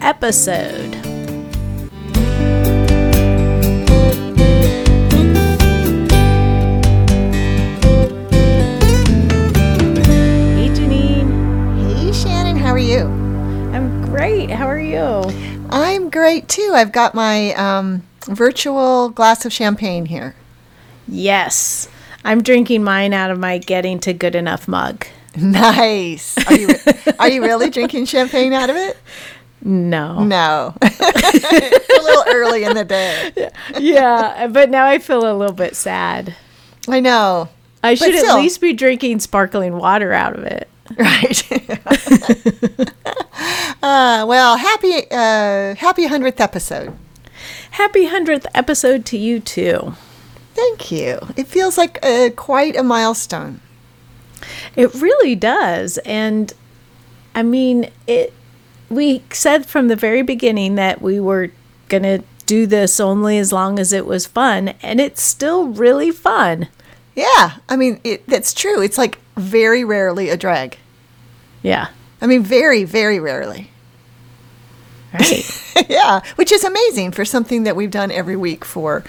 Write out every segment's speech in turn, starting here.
episode. Hey, Janine. Hey, Shannon, how are you? I'm great. How are you? I'm great too. I've got my um, virtual glass of champagne here. Yes. I'm drinking mine out of my Getting to Good Enough mug. Nice. Are you, re- are you really drinking champagne out of it? No. No. it's a little early in the day. yeah, but now I feel a little bit sad. I know. I should still. at least be drinking sparkling water out of it. Right. uh, well, happy uh, happy 100th episode. Happy 100th episode to you, too. Thank you. It feels like uh, quite a milestone. It really does. And I mean, it we said from the very beginning that we were going to do this only as long as it was fun, and it's still really fun. Yeah, I mean, it, that's true. It's like very rarely a drag. Yeah. I mean, very, very rarely. Right. yeah, which is amazing for something that we've done every week for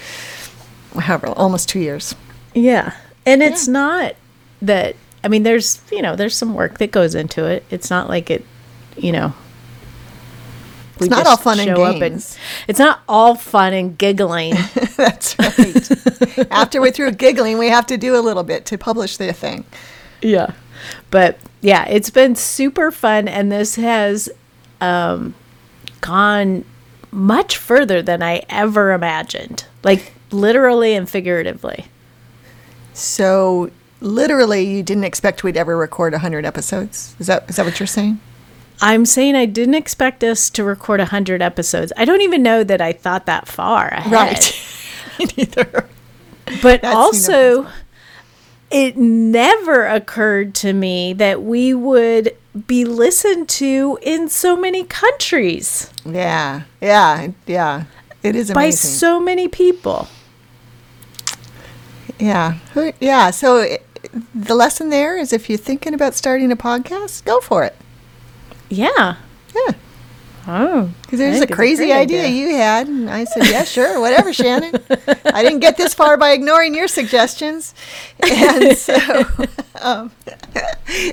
however, almost two years. yeah. And it's not that I mean there's, you know, there's some work that goes into it. It's not like it, you know, It's not all fun and games. it's not all fun and giggling. That's right. After we're through giggling, we have to do a little bit to publish the thing. Yeah. But yeah, it's been super fun and this has um gone much further than I ever imagined. Like literally and figuratively. So, literally, you didn't expect we'd ever record 100 episodes? Is that is that what you're saying? I'm saying I didn't expect us to record 100 episodes. I don't even know that I thought that far ahead. Right. Neither. But That's also, it never occurred to me that we would be listened to in so many countries Yeah, yeah, yeah. It is by amazing. so many people. Yeah. Yeah. So it, the lesson there is if you're thinking about starting a podcast, go for it. Yeah. Yeah. Oh. Because there's I a crazy great idea, you had. And I said, yeah, sure, whatever, Shannon. I didn't get this far by ignoring your suggestions. And so, um,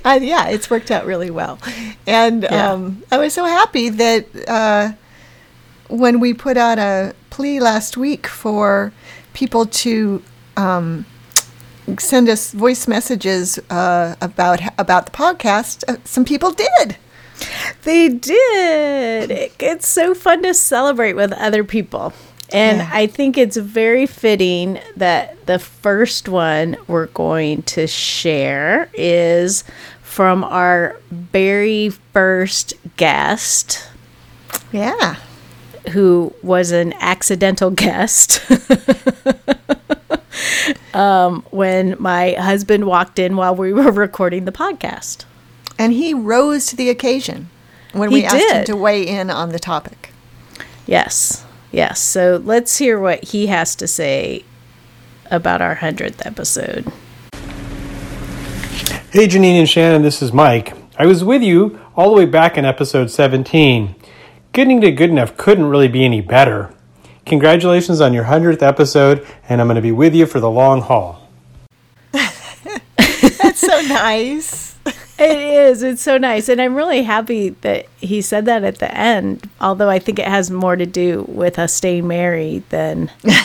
I, yeah, it's worked out really well. And Yeah. um, I was so happy that uh, when we put out a plea last week for people to um, send us voice messages uh, about about the podcast, uh, some people did. They did. It's so fun to celebrate with other people. And Yeah. I think it's very fitting that the first one we're going to share is from our very first guest, Yeah. who was an accidental guest. um, when my husband walked in while we were recording the podcast. And he rose to the occasion when He we asked him to weigh in on the topic. Yes. Yes. So let's hear what he has to say about our 100th episode. Hey, Janine and Shannon, this is Mike. I was with you all the way back in episode 17. Getting to good enough couldn't really be any better. Congratulations on your 100th episode, and I'm going to be with you for the long haul. That's so nice. It is. It's so nice. And I'm really happy that he said that at the end, although I think it has more to do with us staying married than.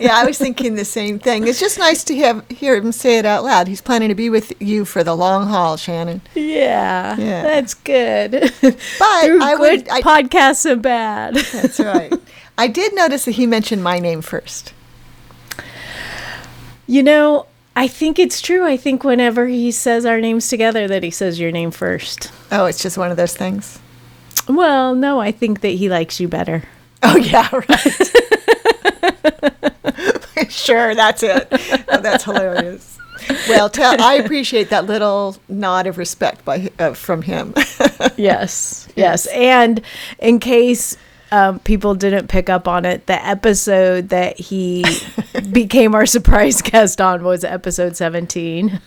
Yeah, I was thinking the same thing. It's just nice to have hear him say it out loud. He's planning to be with you for the long haul, Shannon. Yeah. Yeah. That's good. But I would. I, podcasts and bad. that's right. I did notice that he mentioned my name first. You know, I think it's true. I think whenever he says our names together, that he says your name first. Oh, it's just one of those things. Well, no, I think that he likes you better. Oh yeah, right. sure, that's it. Oh, that's hilarious. Well, tell, I appreciate that little nod of respect by uh, from him. yes, yes. And in case um, people didn't pick up on it, the episode that he became our surprise guest on was episode 17.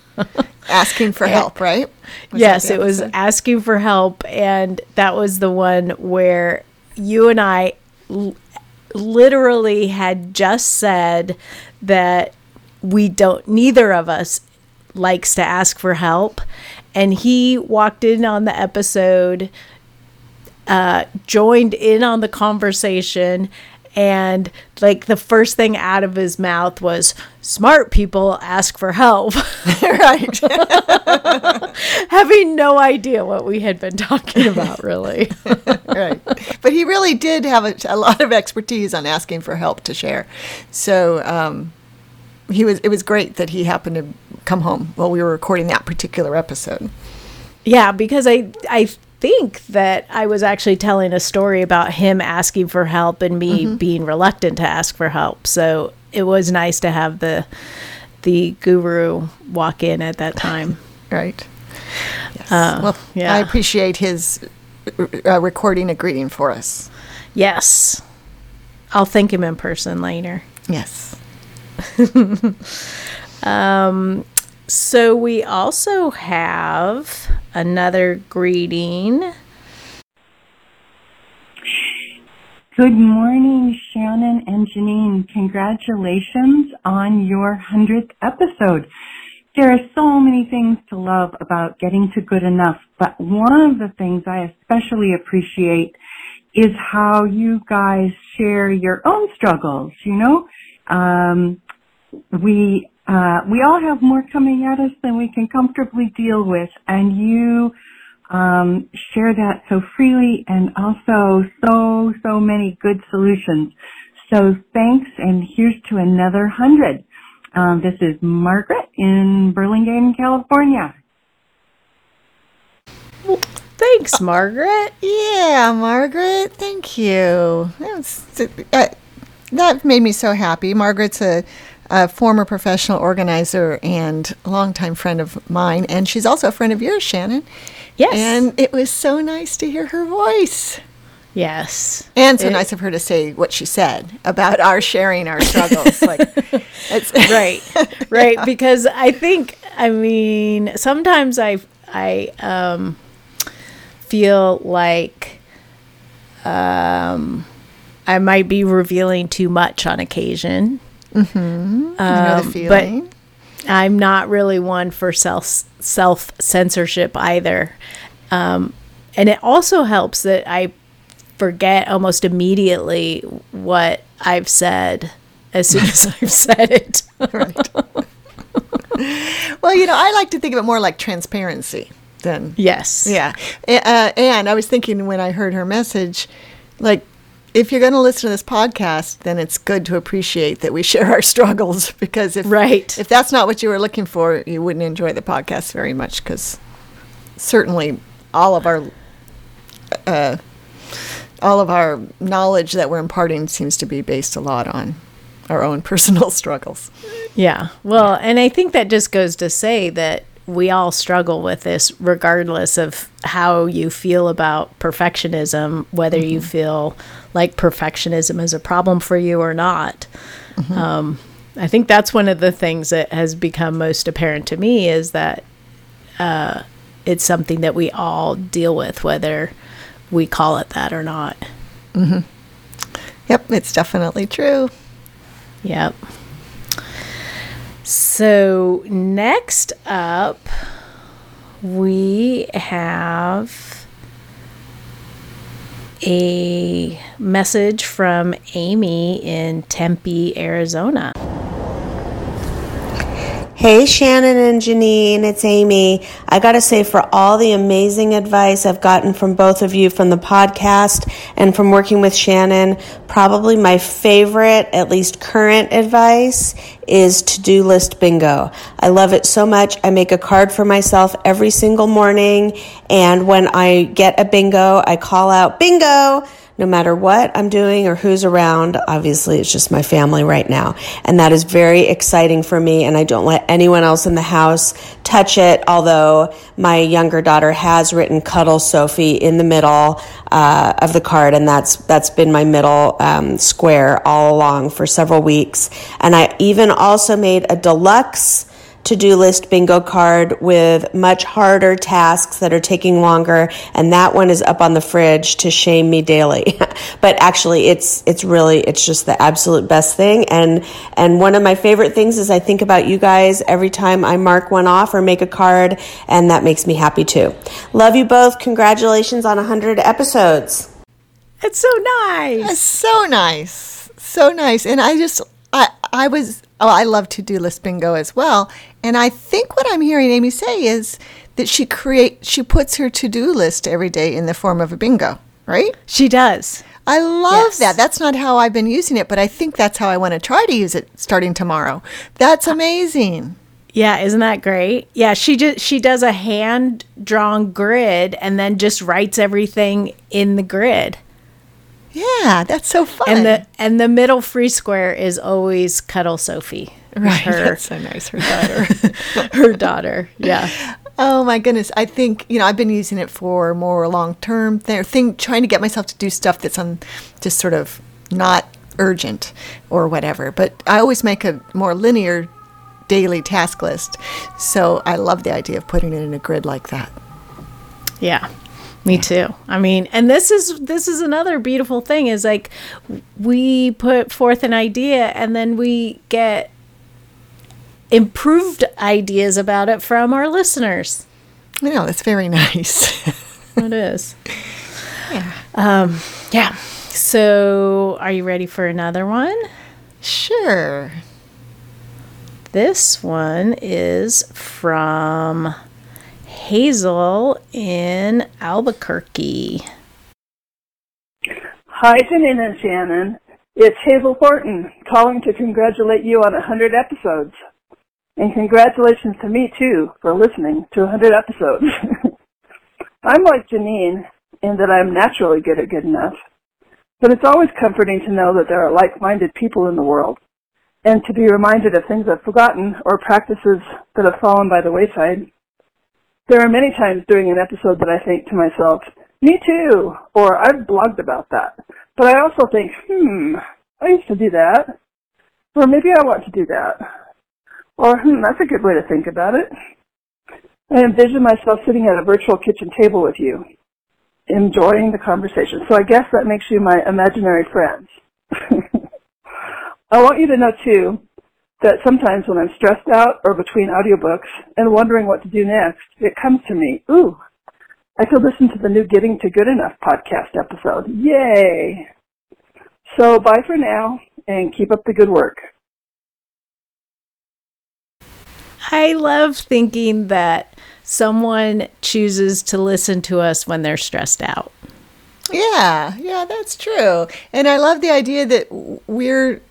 Asking for help, right? Was yes, it was asking for help. And that was the one where you and I l- literally had just said that we don't, neither of us likes to ask for help. And he walked in on the episode, uh, joined in on the conversation, and like the first thing out of his mouth was smart people ask for help. Right? Having no idea what we had been talking about really. Right. But he really did have a, a, lot of expertise on asking for help to share. So um, he was it was great that he happened to come home while we were recording that particular episode. Yeah because i i think that I was actually telling a story about him asking for help and me mm-hmm. being reluctant to ask for help. So it was nice to have the the guru walk in at that time. right. Yes. Uh, well, yeah. I appreciate his uh, recording a greeting for us. Yes. I'll thank him in person later. Yes. um, so we also have another greeting. Good morning, Shannon and Janine. Congratulations on your 100th episode. There are so many things to love about getting to good enough, but one of the things I especially appreciate is how you guys share your own struggles, you know? Um, we uh, we all have more coming at us than we can comfortably deal with, and you um, share that so freely and also so, so many good solutions. So thanks, and here's to another hundred. Um, this is Margaret in Burlingame, California. thanks, Margaret. Yeah, Margaret. Thank you. That, was, uh, that made me so happy. Margaret's a a former professional organizer and longtime friend of mine, and she's also a friend of yours, Shannon. Yes. And it was so nice to hear her voice. Yes. And so it, nice of her to say what she said about our sharing our struggles. like, right, right. Yeah. Because I think, I mean, sometimes I, I um, feel like um, I might be revealing too much on occasion. Mm-hmm. Um. But I'm not really one for self self censorship either. Um, and it also helps that I forget almost immediately what I've said as soon as I've said it. right. well, you know, I like to think of it more like transparency than. Yes. Yeah. Uh, and I was thinking when I heard her message, like, if you're going to listen to this podcast, then it's good to appreciate that we share our struggles because if right. if that's not what you were looking for, you wouldn't enjoy the podcast very much because certainly all of our uh, all of our knowledge that we're imparting seems to be based a lot on our own personal struggles. Yeah. Well, and I think that just goes to say that we all struggle with this regardless of how you feel about perfectionism, whether mm-hmm. you feel like perfectionism is a problem for you or not. Mm-hmm. Um, I think that's one of the things that has become most apparent to me is that uh, it's something that we all deal with, whether we call it that or not. Mm-hmm. Yep, it's definitely true. Yep. So, next up, we have a message from Amy in Tempe, Arizona. Hey, Shannon and Janine, it's Amy. I gotta say, for all the amazing advice I've gotten from both of you from the podcast and from working with Shannon, probably my favorite, at least current advice, is to do list bingo. I love it so much. I make a card for myself every single morning, and when I get a bingo, I call out bingo no matter what I'm doing or who's around. Obviously, it's just my family right now. And that is very exciting for me. And I don't let anyone else in the house touch it. Although my younger daughter has written Cuddle Sophie in the middle uh, of the card. And that's, that's been my middle um, square all along for several weeks. And I even also made a deluxe to-do list bingo card with much harder tasks that are taking longer and that one is up on the fridge to shame me daily. But actually it's it's really it's just the absolute best thing. And and one of my favorite things is I think about you guys every time I mark one off or make a card and that makes me happy too. Love you both. Congratulations on 100 episodes. It's so nice. It's so nice. So nice. And I just I I was oh I love to do list bingo as well and I think what I'm hearing Amy say is that she create she puts her to-do list every day in the form of a bingo, right? She does. I love yes. that. That's not how I've been using it, but I think that's how I want to try to use it starting tomorrow. That's amazing. Yeah, isn't that great? Yeah, she just she does a hand drawn grid and then just writes everything in the grid. Yeah, that's so fun. And the and the middle free square is always Cuddle Sophie. Right. Her, that's so nice. Her daughter. her daughter. Yeah. Oh my goodness. I think, you know, I've been using it for more long term thing, trying to get myself to do stuff that's on just sort of not urgent or whatever. But I always make a more linear daily task list. So I love the idea of putting it in a grid like that. Yeah. Me too. I mean, and this is this is another beautiful thing is like we put forth an idea and then we get improved ideas about it from our listeners. I know, that's very nice. it is. Yeah. Um, yeah. So, are you ready for another one? Sure. This one is from Hazel in Albuquerque. Hi, Janine and Shannon. It's Hazel Horton calling to congratulate you on 100 episodes. And congratulations to me too for listening to 100 episodes. I'm like Janine in that I'm naturally good at good enough, but it's always comforting to know that there are like-minded people in the world and to be reminded of things I've forgotten or practices that have fallen by the wayside. There are many times during an episode that I think to myself, me too, or I've blogged about that. But I also think, hmm, I used to do that. Or maybe I want to do that. Or, hmm, that's a good way to think about it. I envision myself sitting at a virtual kitchen table with you, enjoying the conversation. So I guess that makes you my imaginary friends. I want you to know, too, that sometimes when I'm stressed out or between audiobooks and wondering what to do next, it comes to me, ooh, I could listen to the new Getting to Good Enough podcast episode. Yay! So bye for now and keep up the good work. I love thinking that someone chooses to listen to us when they're stressed out. Yeah, yeah, that's true. And I love the idea that we're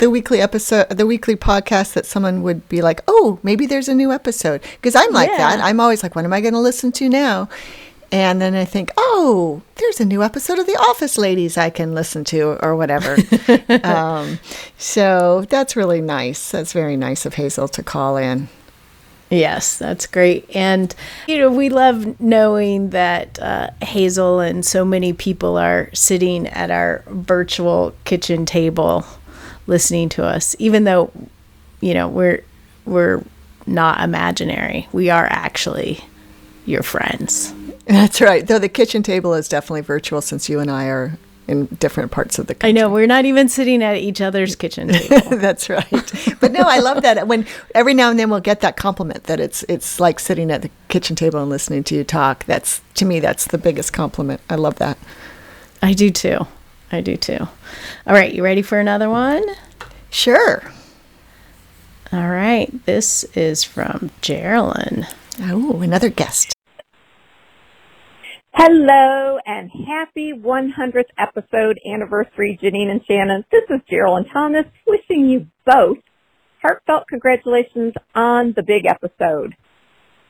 the weekly episode, the weekly podcast that someone would be like, oh, maybe there's a new episode. Because I'm like yeah. that. I'm always like, what am I going to listen to now? And then I think, oh, there's a new episode of The Office Ladies I can listen to or whatever. um, so that's really nice. That's very nice of Hazel to call in. Yes, that's great. And, you know, we love knowing that uh, Hazel and so many people are sitting at our virtual kitchen table listening to us, even though, you know, we're, we're not imaginary. We are actually your friends. That's right. Though the kitchen table is definitely virtual since you and I are in different parts of the country. I know we're not even sitting at each other's kitchen table. that's right. But no, I love that when every now and then we'll get that compliment that it's it's like sitting at the kitchen table and listening to you talk. That's to me that's the biggest compliment. I love that. I do too. I do too. All right, you ready for another one? Sure. All right. This is from Geraldine. Oh, another guest. Hello and happy 100th episode anniversary, Janine and Shannon. This is Geraldine Thomas wishing you both heartfelt congratulations on the big episode.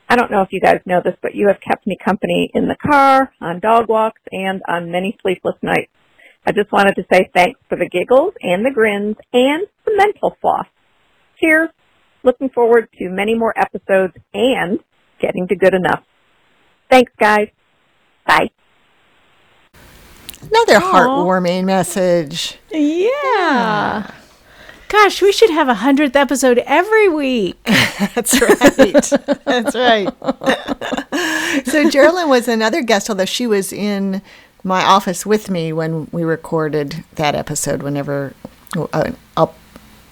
I don't know if you guys know this, but you have kept me company in the car, on dog walks, and on many sleepless nights. I just wanted to say thanks for the giggles and the grins and the mental floss. Cheers. Looking forward to many more episodes and getting to good enough. Thanks, guys. Bye. Another heartwarming message. Yeah. Gosh, we should have a hundredth episode every week. That's right. That's right. so Geraldine was another guest, although she was in my office with me when we recorded that episode. Whenever uh, I'll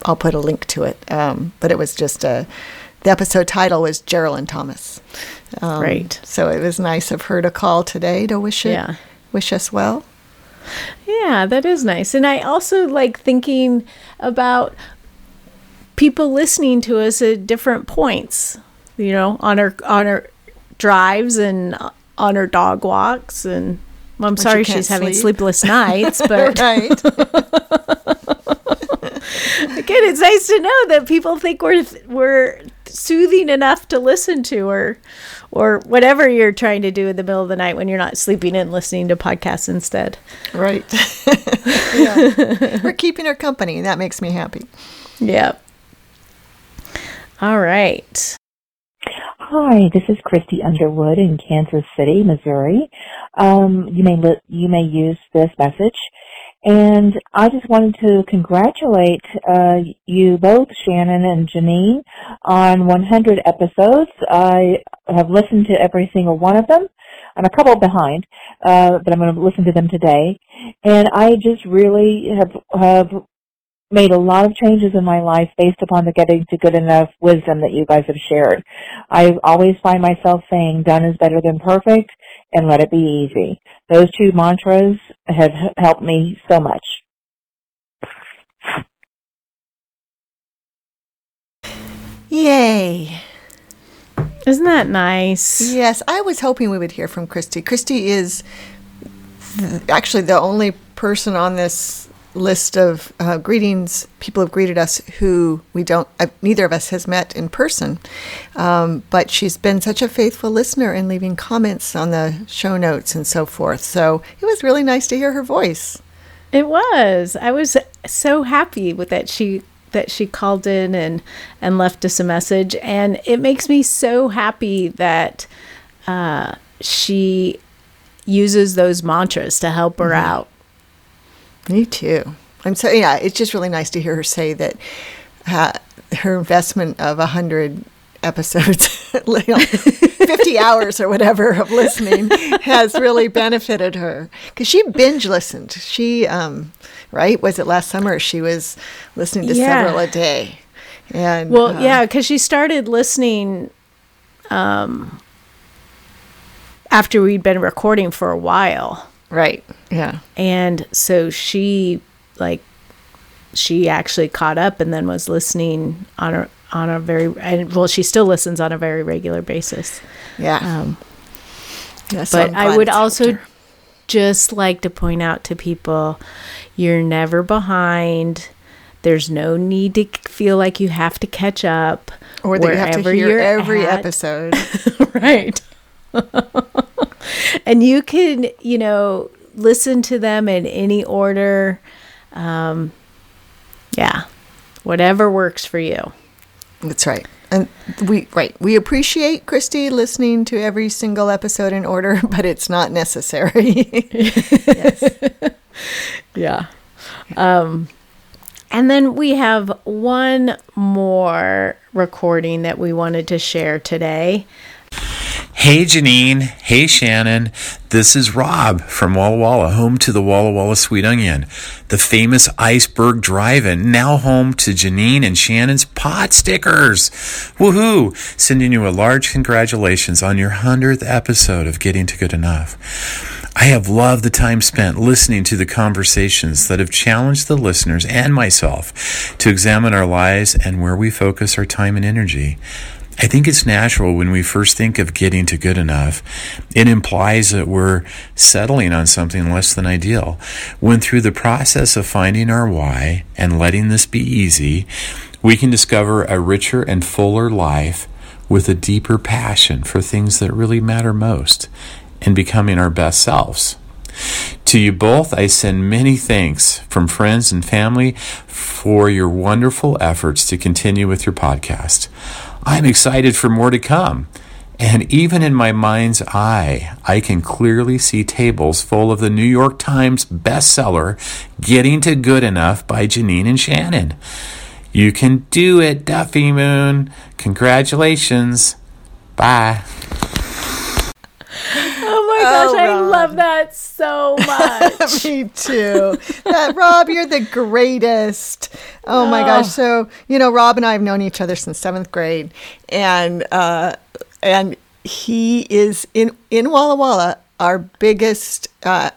I'll put a link to it, um, but it was just a. The episode title was Geraldine Thomas. Um, Right. So it was nice of her to call today to wish it, Yeah. wish us well. Yeah, that is nice. And I also like thinking about people listening to us at different points, you know, on our on our drives and on our dog walks and well, I'm sorry she's having sleepless nights, but right. again, it's nice to know that people think we're we're soothing enough to listen to or or whatever you're trying to do in the middle of the night when you're not sleeping and listening to podcasts instead. right. yeah. We're keeping her company. That makes me happy. Yep. All right. Hi, this is Christy Underwood in Kansas City, Missouri. Um, you may li- you may use this message, and I just wanted to congratulate uh, you both, Shannon and Janine, on 100 episodes. I have listened to every single one of them. I'm a couple behind, uh, but I'm going to listen to them today, and I just really have have made a lot of changes in my life based upon the getting to good enough wisdom that you guys have shared. I always find myself saying done is better than perfect and let it be easy. Those two mantras have helped me so much. Yay. Isn't that nice? Yes, I was hoping we would hear from Christy. Christy is th- actually the only person on this list of uh, greetings people have greeted us who we don't uh, neither of us has met in person. Um, but she's been such a faithful listener and leaving comments on the show notes and so forth. So it was really nice to hear her voice. It was. I was so happy with that she that she called in and and left us a message. And it makes me so happy that uh, she uses those mantras to help her out. Me too. I'm so yeah. It's just really nice to hear her say that uh, her investment of a hundred episodes, you know, fifty hours or whatever of listening, has really benefited her because she binge listened. She um, right was it last summer? She was listening to Yeah. several a day, and Well, uh, yeah, because she started listening um, after we'd been recording for a while. Right, yeah, and so she like she actually caught up and then was listening on a on a very and well she still listens on a very regular basis yeah. um, yeah so but i would also just like to point out to people you're never behind there's no need to feel like you have to catch up or that you have to hear every at. episode. right. and you can, you know, listen to them in any order. Um, yeah, whatever works for you. That's right. And we right, we appreciate Christy listening to every single episode in order, but it's not necessary. Yeah. Um, and then we have one more recording that we wanted to share today. Hey Janine, hey Shannon. This is Rob from Walla Walla, home to the Walla Walla Sweet Onion, the famous Iceberg Drive-In, now home to Janine and Shannon's pot stickers. Woohoo! Sending you a large congratulations on your 100th episode of Getting to Good Enough. I have loved the time spent listening to the conversations that have challenged the listeners and myself to examine our lives and where we focus our time and energy. I think it's natural when we first think of getting to good enough. It implies that we're settling on something less than ideal. When through the process of finding our why and letting this be easy, we can discover a richer and fuller life with a deeper passion for things that really matter most and becoming our best selves. To you both, I send many thanks from friends and family for your wonderful efforts to continue with your podcast. I'm excited for more to come. And even in my mind's eye, I can clearly see tables full of the New York Times bestseller, Getting to Good Enough by Janine and Shannon. You can do it, Duffy Moon. Congratulations. Bye. Oh gosh, Oh, I Rob. love that so much. Me too. That, Rob, you're the greatest. Oh my gosh. So, you know, Rob and I have known each other since seventh grade. And, uh, and he is in, in Walla Walla, our biggest, uh,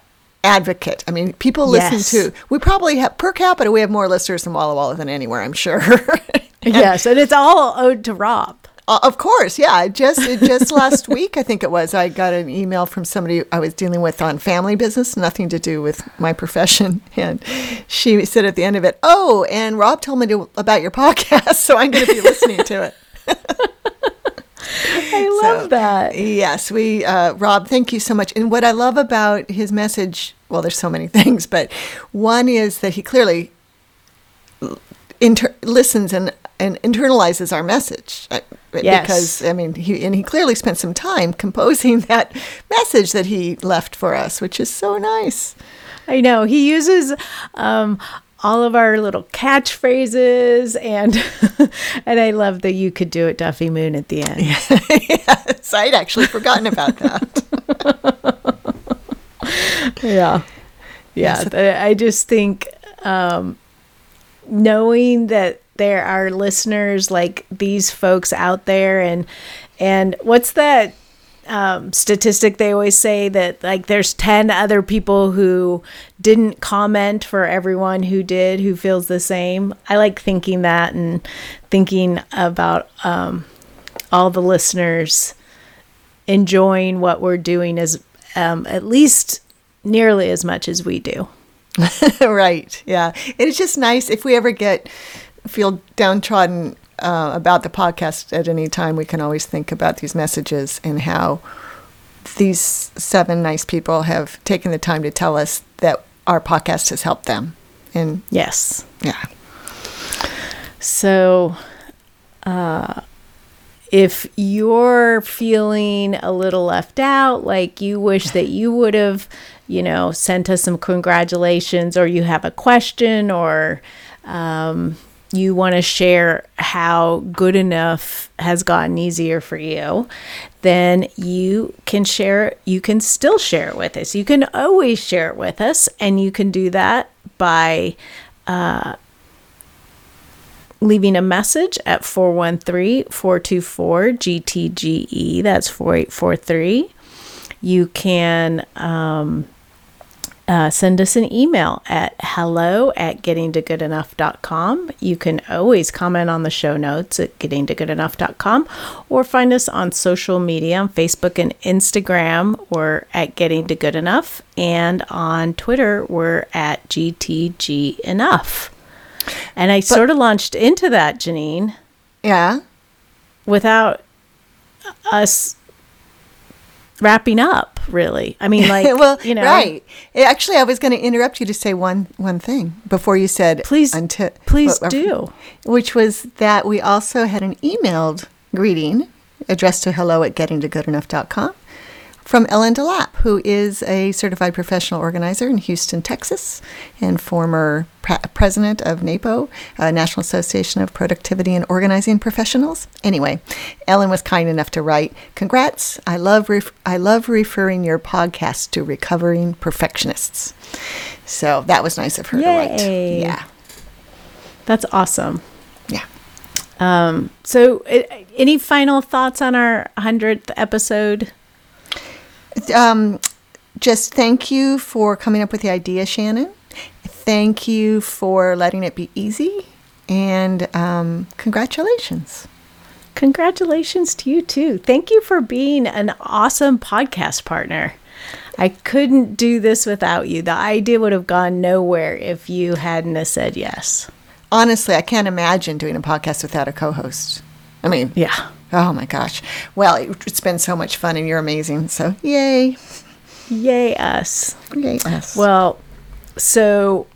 advocate. I mean, people Yes. listen to, we probably have, per capita, we have more listeners in Walla Walla than anywhere, I'm sure. yes, and it's all owed to Rob. Uh, of course, yeah. Just just last week, I think it was. I got an email from somebody I was dealing with on family business, nothing to do with my profession, and she said at the end of it, "Oh, and Rob told me to, about your podcast, so I'm going to be listening to it." I love that. Yes, we, uh, Rob, thank you so much. And what I love about his message, well, there's so many things, but one is that he clearly inter- listens and, and internalizes our message. Uh, Yes. Because, I mean, he, and he clearly spent some time composing that message that he left for us, which is so nice. I know he uses um, all of our little catchphrases, and and I love that you could do it, Duffy Moon, at the end. yes, I'd actually forgotten about that. yeah yeah th- i just think um knowing that there are listeners like these folks out there and and what's that um, statistic they always say that like there's 10 other people who didn't comment for everyone who did who feels the same i like thinking that and thinking about um, all the listeners enjoying what we're doing as um, at least nearly as much as we do. right. Yeah. It's just nice if we ever get feel downtrodden uh, about the podcast at any time, we can always think about these messages and how these seven nice people have taken the time to tell us that our podcast has helped them. And Yes. yeah. So, uh, if you're feeling a little left out, like you wish that you would have, you know, sent us some congratulations, or you have a question, or um, you want to share how good enough has gotten easier for you, then you can share, you can still share it with us. You can always share it with us, and you can do that by uh, leaving a message at 413-424-GTGE. That's 4843. You can um, uh, send us an email at hello at gettingtogoodenough.com. You can always comment on the show notes at gettingtogoodenough.com or find us on social media on Facebook and Instagram. We're at Getting to Good Enough. And on Twitter, we're at GTG Enough. And I sort of launched into that, Janine, Yeah. without us wrapping up, really. I mean, like, well, you know, right. Eh, Actually, I was going to interrupt you to say one one thing before you said Please- until please well, do. which was that we also had an emailed greeting addressed to hello at gettingtogoodenough.com from Ellen Delap, who is a certified professional organizer in Houston, Texas, and former pre- president of NAPO, uh, National Association of Productivity and Organizing Professionals. Anyway, Ellen was kind enough to write, "Congrats! I love ref- I love referring your podcast to recovering perfectionists." So that was nice of her to write. Yeah, That's awesome. yeah. Um, so, i any final thoughts on our 100th episode? Um, just thank you for coming up with the idea, Shannon. Thank you for letting it be easy. And um, congratulations. Congratulations to you too. Thank you for being an awesome podcast partner. I couldn't do this without you. The idea would have gone nowhere if you hadn't said yes. Honestly, I can't imagine doing a podcast without a co host. I mean, Yeah. Oh my gosh. Well, it, it's been so much fun and you're amazing. So, yay. Yay us. Yay, us. Well, so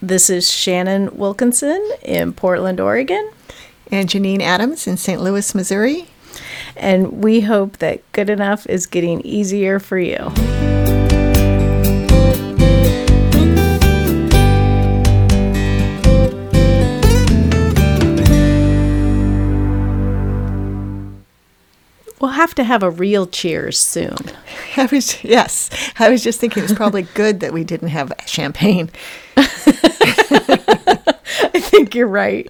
this is Shannon Wilkinson in Portland, Oregon. and Janine Adams in St. Louis, Missouri. And we hope that good enough is getting easier for you. We'll have to have a real cheers soon. I was, yes, I was just thinking it's probably good that we didn't have champagne. I think you're right.